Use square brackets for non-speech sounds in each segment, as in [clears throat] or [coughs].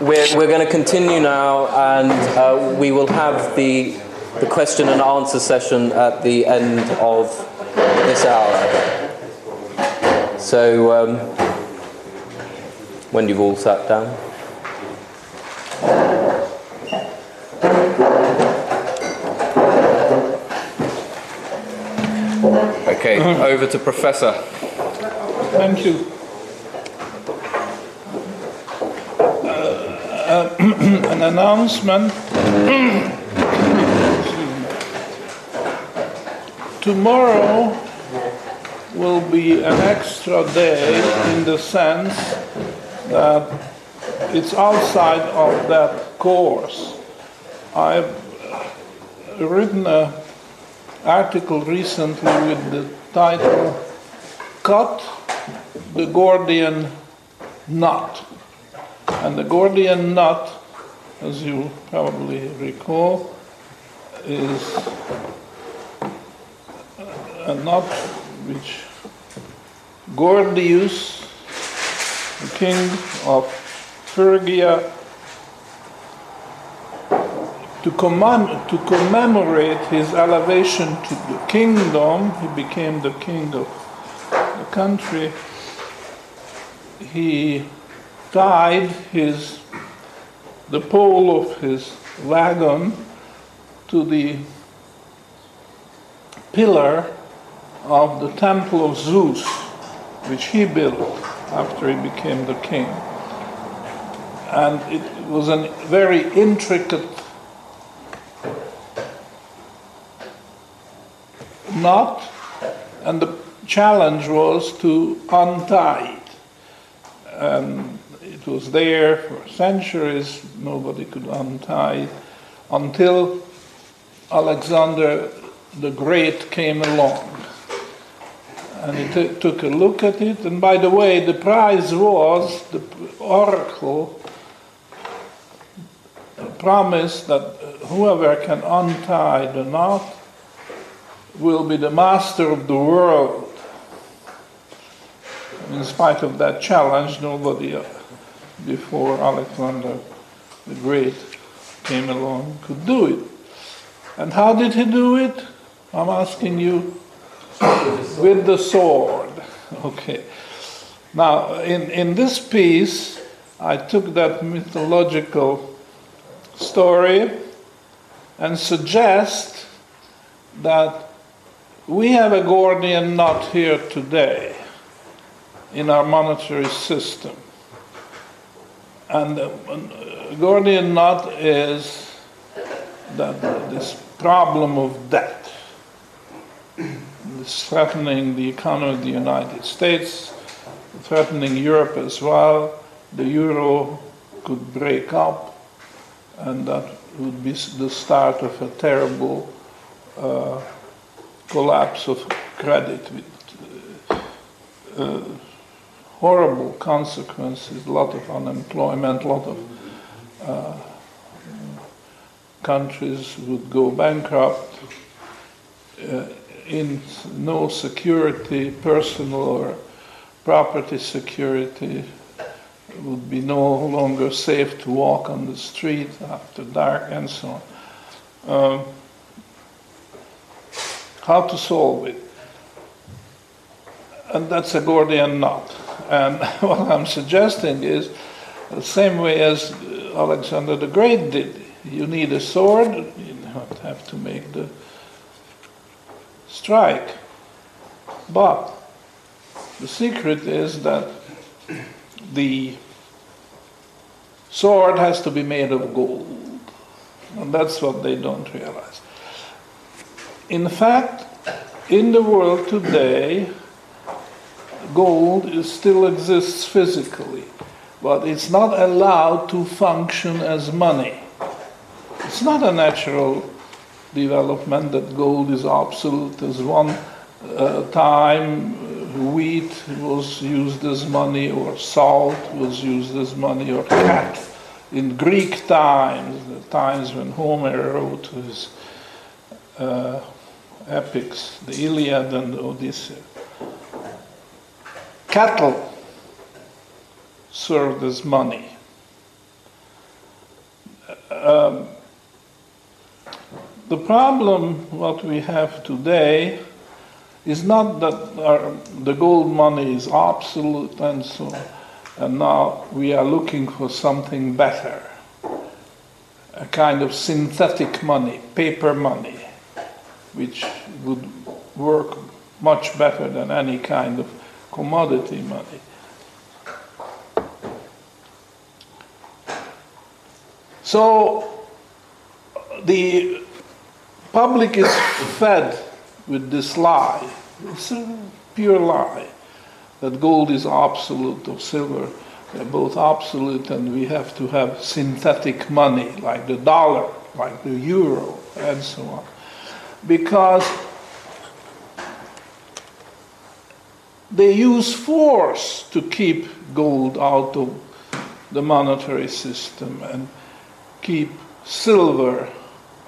we're, we're going to continue now, and uh, we will have the, the question and answer session at the end of this hour. So, um, when you've all sat down. Okay, over to Professor. Thank you. Uh, [clears throat] an announcement. Tomorrow will be an extra day in the sense that it's outside of that course. I've written an article recently with the title Cut the Gordian Knot. And the Gordian knot, as you probably recall, is a knot which Gordius, the king of Phrygia, to, commem- to commemorate his elevation to the kingdom, he became the king of the country. He tied his the pole of his wagon to the pillar of the temple of Zeus, which he built after he became the king. And it was a very intricate knot, and the challenge was to untie it. And was there for centuries, nobody could untie until Alexander the Great came along. And he t- took a look at it, and by the way, the prize was the oracle promised that whoever can untie the knot will be the master of the world. In spite of that challenge, nobody before Alexander the Great came along could do it. And how did he do it? I'm asking you. With the sword. [laughs] Okay. Now, in, in this piece, I took that mythological story and suggest that we have a Gordian knot here today in our monetary system. And the Gordian knot is that this problem of debt is threatening the economy of the United States, threatening Europe as well. The euro could break up, and that would be the start of a terrible uh, collapse of credit with uh, horrible consequences, a lot of unemployment, a lot of uh, countries would go bankrupt. Uh, in no security, personal or property security, It would be no longer safe to walk on the street after dark and so on. Um, how to solve it? And that's a Gordian knot. Um, and [laughs] what I'm suggesting is the same way as Alexander the Great did. You need a sword, you have to make the strike. But the secret is that the sword has to be made of gold. And that's what they don't realize. In fact, in the world today, gold still exists physically, but it's not allowed to function as money. It's not a natural development that gold is obsolete. As one uh, time, uh, wheat was used as money, or salt was used as money, or cat. In Greek times, the times when Homer wrote his uh, epics, the Iliad and the Odyssey, cattle served as money. um, the problem what we have today is not that our, the gold money is absolute and so and now we are looking for something better, a kind of synthetic money, paper money, which would work much better than any kind of commodity money. So the public is fed with this lie. It's a pure lie that gold is absolute or silver. They're both absolute, and we have to have synthetic money like the dollar, like the euro, and so on. Because they use force to keep gold out of the monetary system and keep silver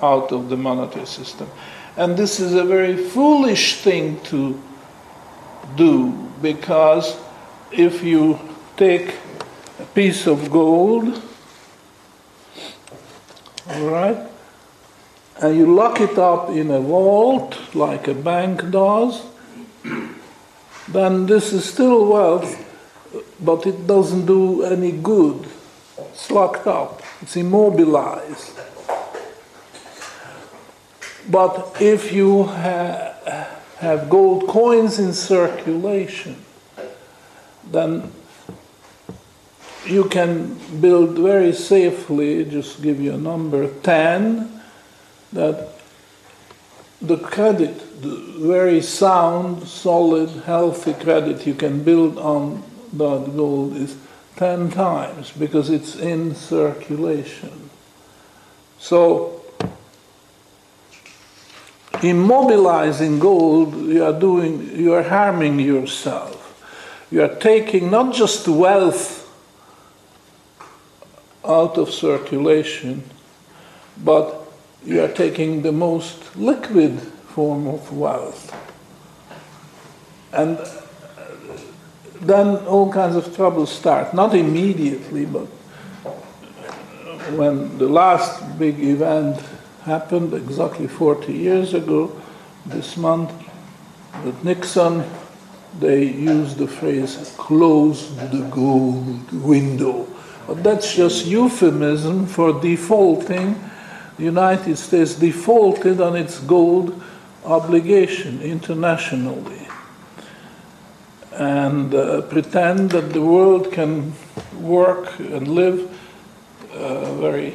out of the monetary system. And this is a very foolish thing to do because if you take a piece of gold, all right, and you lock it up in a vault like a bank does, then this is still wealth, but it doesn't do any good. It's locked up, it's immobilized. But if you ha- have gold coins in circulation, then you can build very safely, just give you a number 10, that the credit, the very sound, solid, healthy credit you can build on that gold is 10 times because it's in circulation. So immobilizing gold, you are doing, you are harming yourself. You are taking not just wealth out of circulation, but you are taking the most liquid form of wealth. And uh, then all kinds of troubles start, not immediately, but when the last big event happened exactly 40 years ago this month with Nixon. They used the phrase close the gold window. But that's just euphemism for defaulting. The United States defaulted on its gold obligation internationally and uh, pretend that the world can work and live uh, very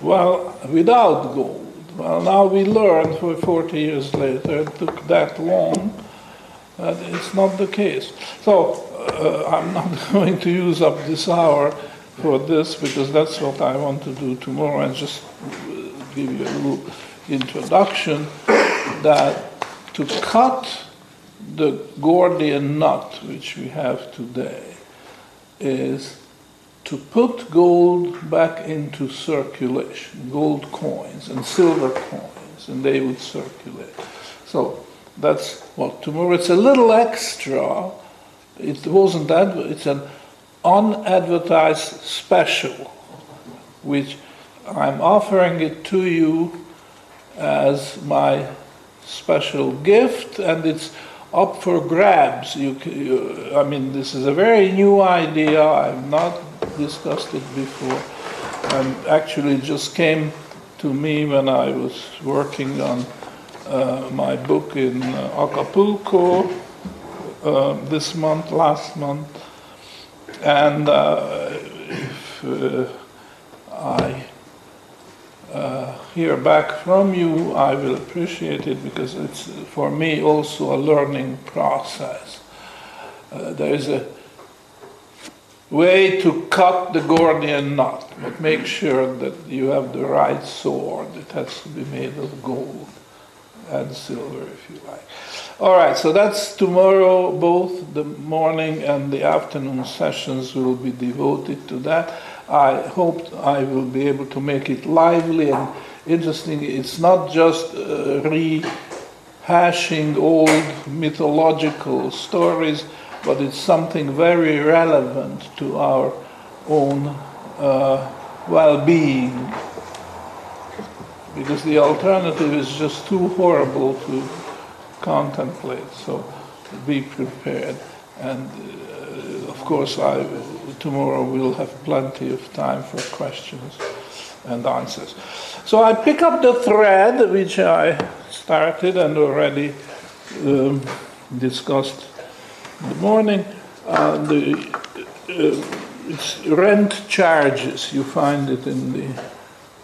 well without gold. Well, now we learned for 40 years later, it took that long, that it's not the case. So uh, I'm not [laughs] going to use up this hour for this because that's what I want to do tomorrow and just give you a little introduction that to cut the Gordian knot which we have today is to put gold back into circulation, gold coins and silver coins, and they would circulate. So that's what tomorrow. It's a little extra. It wasn't that. It's an unadvertised special, which I'm offering it to you as my special gift, and it's up for grabs. You, you, I mean, this is a very new idea. I've not discussed it before, and actually just came to me when I was working on uh, my book in uh, Acapulco uh, this month, last month, and uh, if uh, I uh, hear back from you, I will appreciate it because it's for me also a learning process. Uh, there is a way to cut the Gordian knot, but make sure that you have the right sword. It has to be made of gold and silver, if you like. All right, so that's tomorrow. Both the morning and the afternoon sessions will be devoted to that. I hope I will be able to make it lively and interesting. It's not just uh, rehashing old mythological stories, but it's something very relevant to our own uh, well being because the alternative is just too horrible to contemplate. So be prepared. And uh, of course, I, tomorrow we'll have plenty of time for questions and answers. So I pick up the thread which I started and already um, discussed in the morning. Uh, the, uh, it's rent charges. You find it in the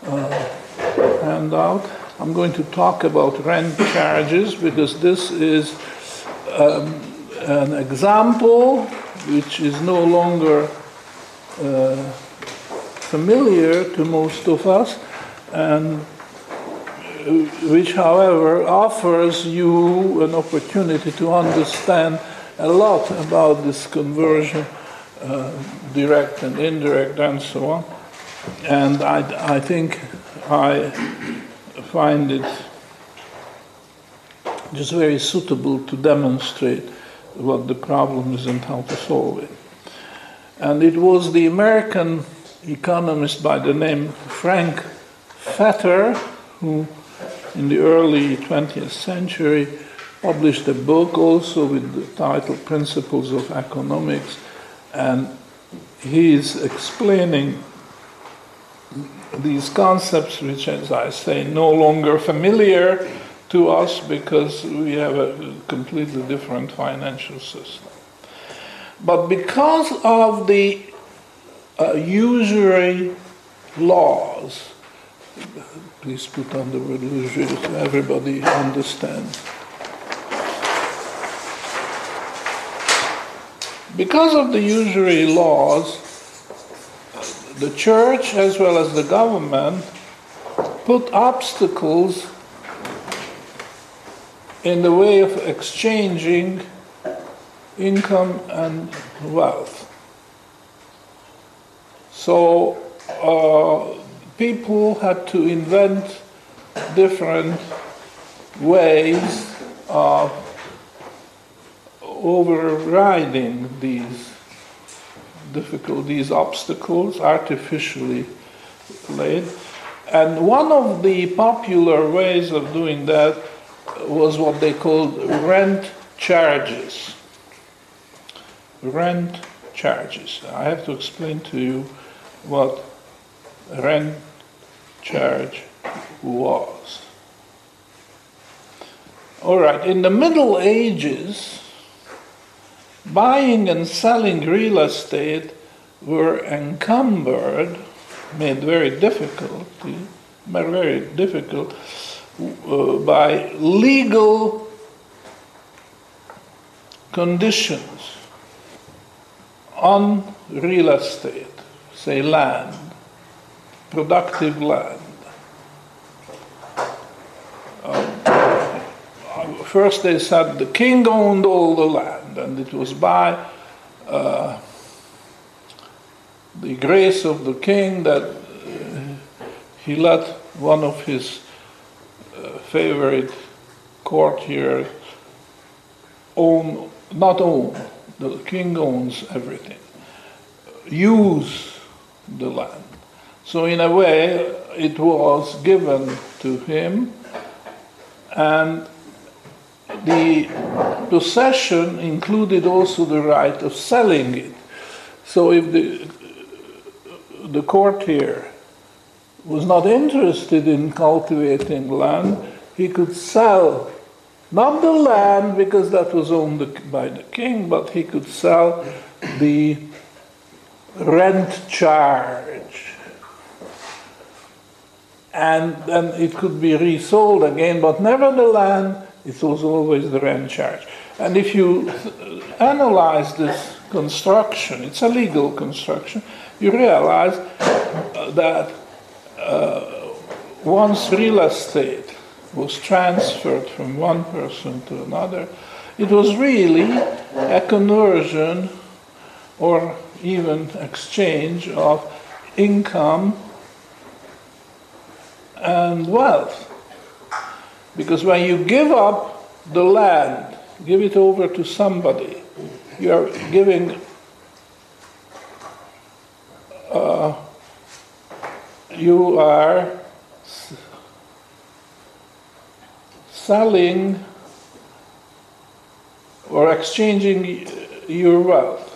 uh, handout. I'm going to talk about rent charges because this is um, an example which is no longer familiar to most of us and uh, which, however, offers you an opportunity to understand a lot about this conversion, uh, direct and indirect, and so on. And I, I think I find it just very suitable to demonstrate what the problem is and how to solve it. And it was the American economist by the name Frank Fetter who, in the early 20th century, published a book also with the title Principles of Economics, and he's explaining these concepts, which, as I say, no longer familiar to us because we have a completely different financial system. But because of the uh, usury laws, please put on the word usury so everybody understands. Because of the usury laws, the church as well as the government put obstacles in the way of exchanging income and wealth. So uh, people had to invent different ways of overriding these difficult, these obstacles artificially laid. And one of the popular ways of doing that was what they called rent charges. Rent charges. I have to explain to you what rent charge was. All right, in the Middle Ages, buying and selling real estate were encumbered, made very difficult, very difficult uh, by legal conditions on real estate, say land, productive land. Uh, first, they said the king owned all the land, and it was by uh, the grace of the king that uh, he let one of his favorite courtiers own, not own, the king owns everything, use the land. So, in a way, it was given to him, and the possession included also the right of selling it. So, if the, the courtier was not interested in cultivating land, he could sell not the land because that was owned by the king, but he could sell the rent charge. And then it could be resold again, but never the land, it was always the rent charge. And if you analyze this construction, it's a legal construction, you realize that uh, once real estate was transferred from one person to another, it was really a conversion or even exchange of income and wealth. Because when you give up the land, give it over to somebody, you are giving uh, you are selling or exchanging your wealth.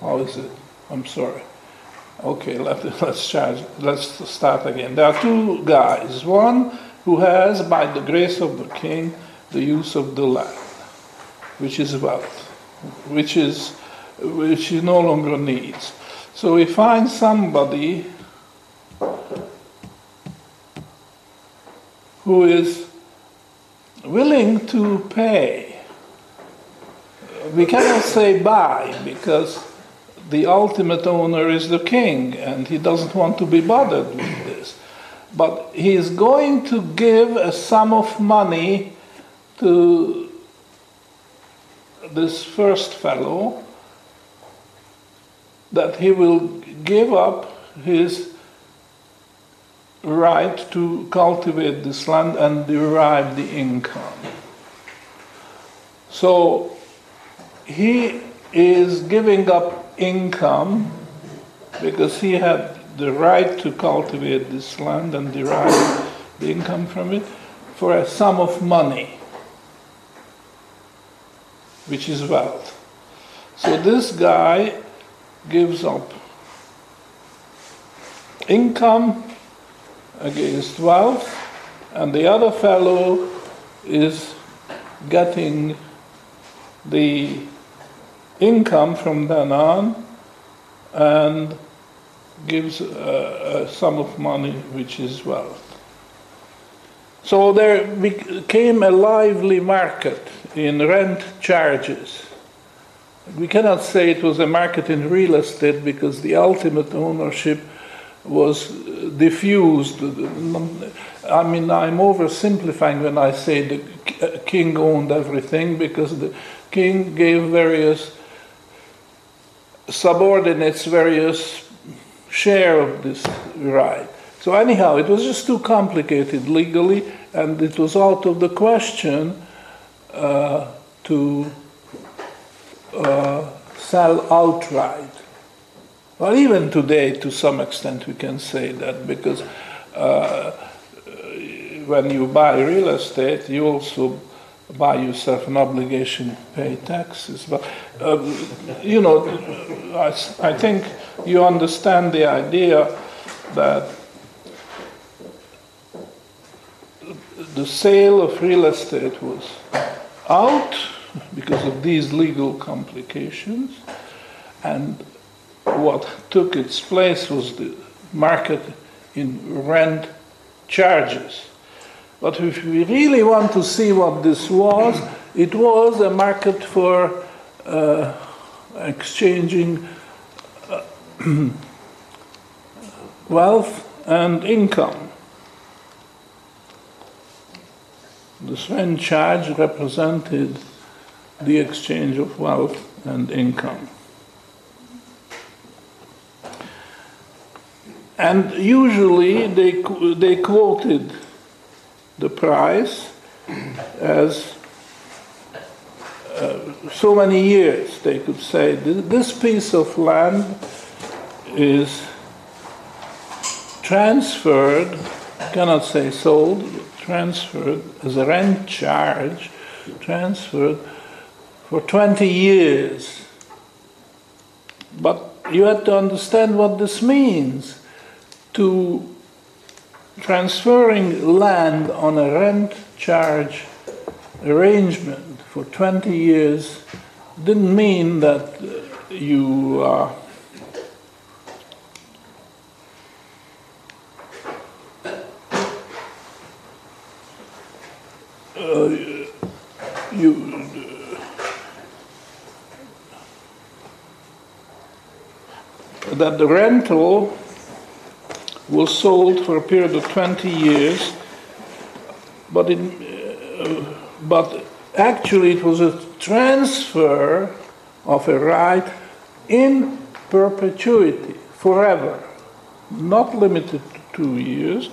How is it? I'm sorry. Okay, let, [laughs] let's charge, let's start again. There are two guys. One who has, by the grace of the king, the use of the land, which is wealth, which is which he no longer needs. So we find somebody who is willing to pay. We cannot say buy because the ultimate owner is the king and he doesn't want to be bothered with this. But he is going to give a sum of money to this first fellow that he will give up his right to cultivate this land and derive the income. So he is giving up income because he had the right to cultivate this land and derive the income from it for a sum of money, which is wealth. So this guy gives up income against wealth, and the other fellow is getting the income from then on and gives a, a sum of money which is wealth. So there became a lively market in rent charges. We cannot say it was a market in real estate because the ultimate ownership was diffused. I mean, I'm oversimplifying when I say the king owned everything because the king gave various subordinates various share of this right. So anyhow, it was just too complicated legally, and it was out of the question uh, to uh, sell outright. Well, even today, to some extent, we can say that because uh, when you buy real estate, you also buy yourself an obligation to pay taxes. But, uh, you know, I, I think you understand the idea that the sale of real estate was out because of these legal complications, and what took its place was the market in rent charges. But if we really want to see what this was, it was a market for uh, exchanging uh, [clears throat] wealth and income. The rent charge represented the exchange of wealth and income. And usually they, they quoted the price as uh, so many years. They could say this piece of land is transferred, cannot say sold, transferred as a rent charge, transferred for 20 years. But you have to understand what this means to transferring land on a rent charge arrangement for 20 years didn't mean that you uh, uh, you that the rental was sold for a period of 20 years, but, it, uh, but actually it was a transfer of a right in perpetuity, forever, not limited to two years,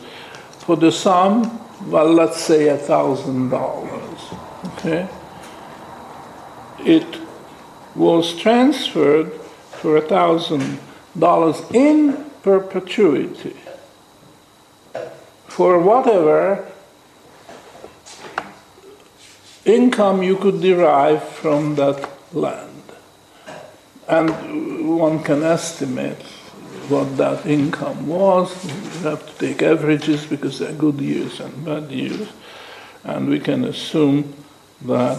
for the sum, well, let's say a thousand dollars. Okay? It was transferred for a thousand dollars in perpetuity for whatever income you could derive from that land. And one can estimate what that income was. You have to take averages because there are good years and bad years. And we can assume that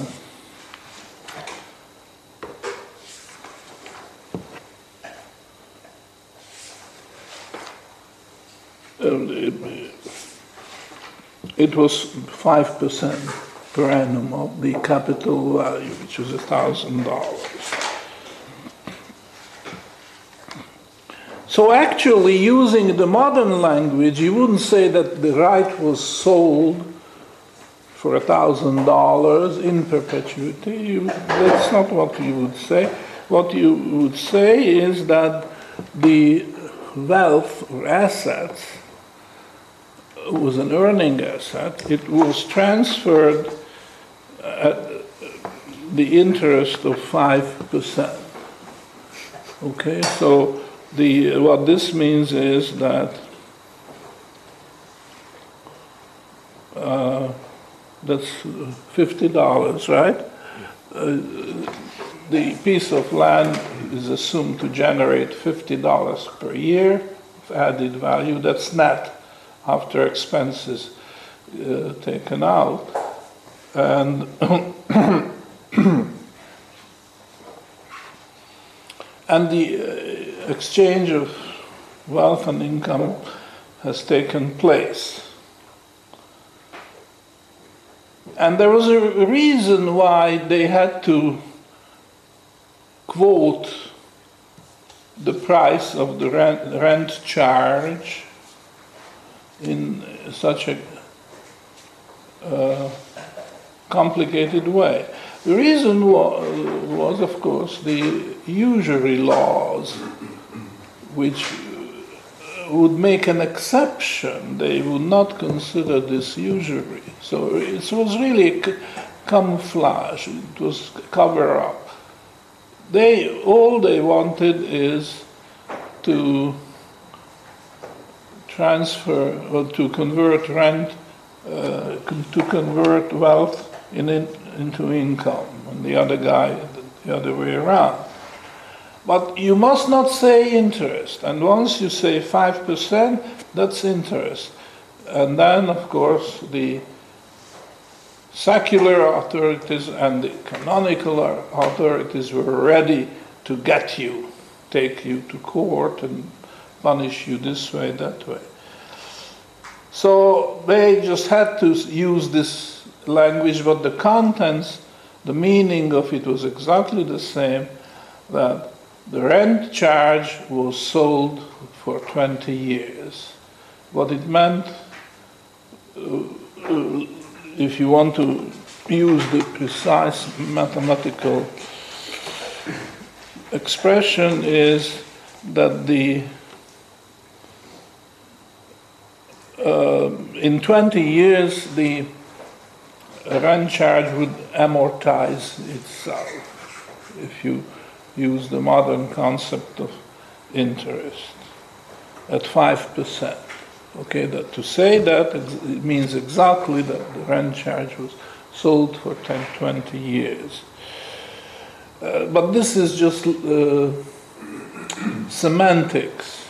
it was 5% per annum of the capital value, which was $1,000. So, actually, using the modern language, you wouldn't say that the right was sold for $1,000 in perpetuity. You, that's not what you would say. What you would say is that the wealth or assets was an earning asset, it was transferred at the interest of 5%. Okay, so the, what this means is that uh, that's $50, right? Uh, the piece of land is assumed to generate $50 per year of added value. That's net after expenses uh, taken out. And [coughs] and the uh, exchange of wealth and income has taken place. And there was a reason why they had to quote the price of the rent, rent charge in such a uh, complicated way. The reason was, was, of course, the usury laws, which would make an exception. They would not consider this usury. So it was really camouflage, it was cover up. They, all they wanted is to transfer or to convert rent, uh, to convert wealth in, in, into income, and the other guy the other way around. But you must not say interest, and once you say 5%, that's interest. And then, of course, the secular authorities and the canonical authorities were ready to get you, take you to court, and punish you this way, that way. So they just had to use this language, but the contents, the meaning of it was exactly the same that the rent charge was sold for 20 years. What it meant, uh, if you want to use the precise mathematical expression, is that the uh, in 20 years, the rent charge would amortize itself if you use the modern concept of interest at 5%. Okay, that to say that means exactly that the rent charge was sold for 10, 20 years. Uh, but this is just uh, semantics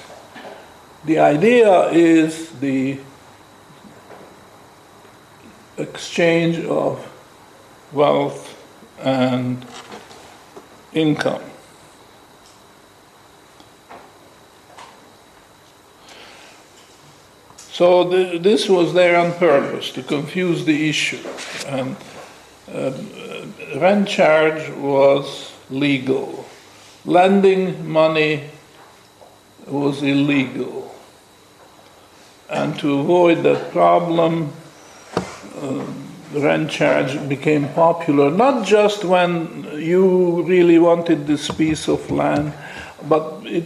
the idea is the exchange of wealth and income. So this was there on purpose to confuse the issue. And uh, rent charge was legal. Lending money was illegal. And to avoid that problem, uh, rent charge became popular, not just when you really wanted this piece of land, but it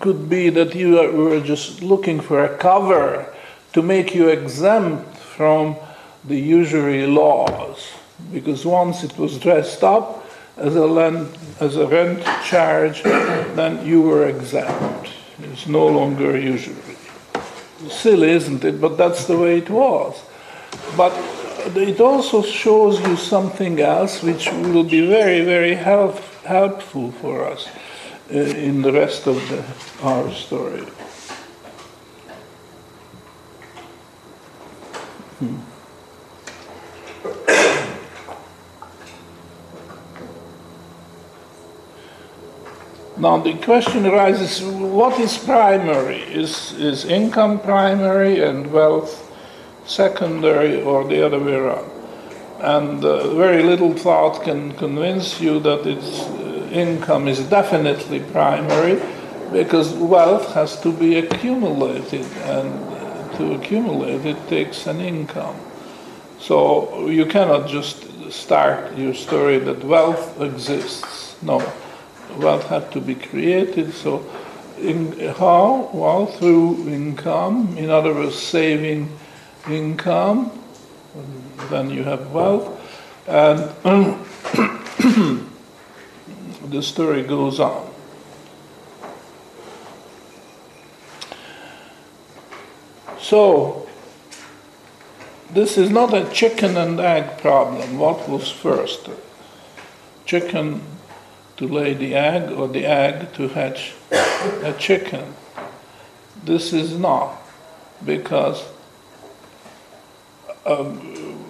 could be that you were just looking for a cover to make you exempt from the usury laws. Because once it was dressed up as a, land, as a rent charge, then you were exempt. It's no longer usury silly, isn't it? But that's the way it was. But it also shows you something else which will be very, very help, helpful for us uh, in the rest of the, our story. Hmm. Now the question arises, what is primary? Is, is income primary and wealth secondary or the other way around? And uh, very little thought can convince you that its uh, income is definitely primary because wealth has to be accumulated and to accumulate it takes an income. So you cannot just start your story that wealth exists. No wealth had to be created. So, in, how? Well, through income. In other words, saving income. Then you have wealth, and [coughs] the story goes on. So, this is not a chicken and egg problem. What was first? Chicken to lay the egg or the egg to hatch a chicken. This is not, because um,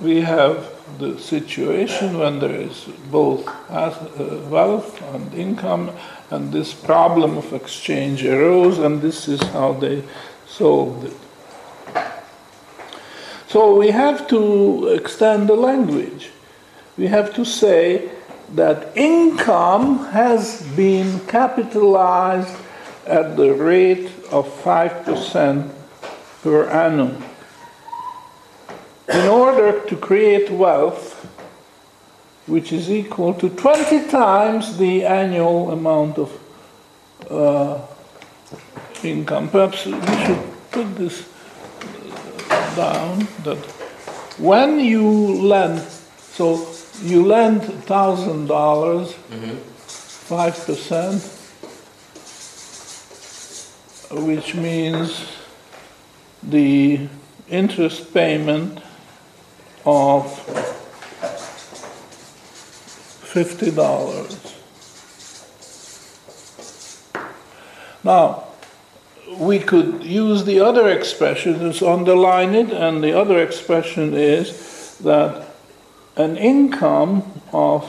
we have the situation when there is both uh, wealth and income, and this problem of exchange arose, and this is how they solved it. So we have to extend the language. We have to say that income has been capitalized at the rate of 5% per annum. In order to create wealth, which is equal to 20 times the annual amount of uh, income. Perhaps we should put this down that when you lend, so you lend thousand dollars, five percent, which means the interest payment of fifty dollars. Now, we could use the other expression, just underline it, and the other expression is that an income of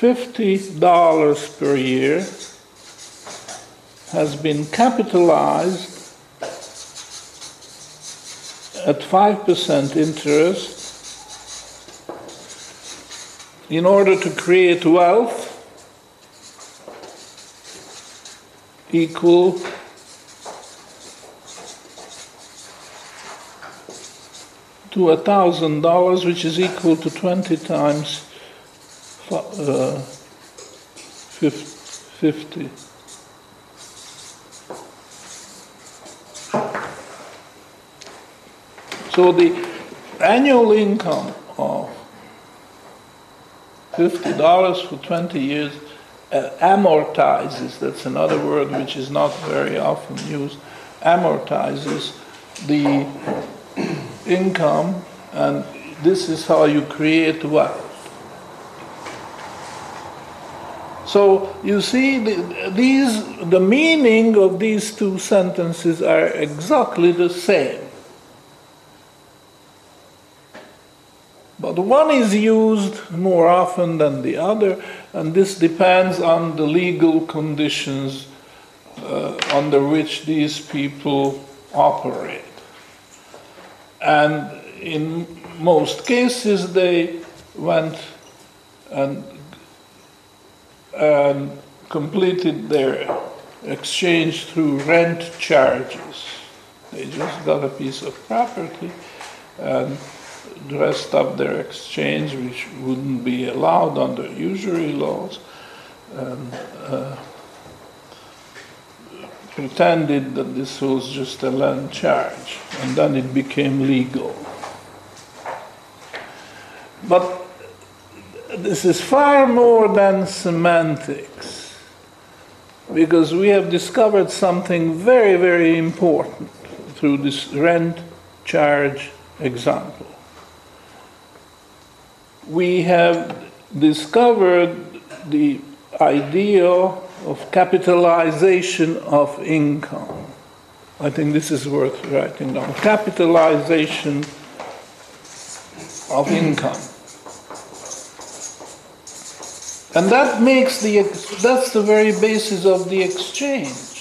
$50 per year has been capitalized at 5% interest in order to create wealth equal to a thousand dollars, which is equal to 20 times uh, 50. So the annual income of $50 for 20 years uh, amortizes, that's another word which is not very often used, amortizes the income, and this is how you create wealth. So you see, the, these the meaning of these two sentences are exactly the same. But one is used more often than the other, and this depends on the legal conditions uh, under which these people operate. And in most cases, they went and, and completed their exchange through rent charges. They just got a piece of property and dressed up their exchange, which wouldn't be allowed under usury laws. And, uh, pretended that this was just a land charge, and then it became legal. But this is far more than semantics, because we have discovered something very, very important through this rent charge example. we have discovered the idea of capitalization of income. I think this is worth writing down. Capitalization of income. And that makes the, that's the very basis of the exchange.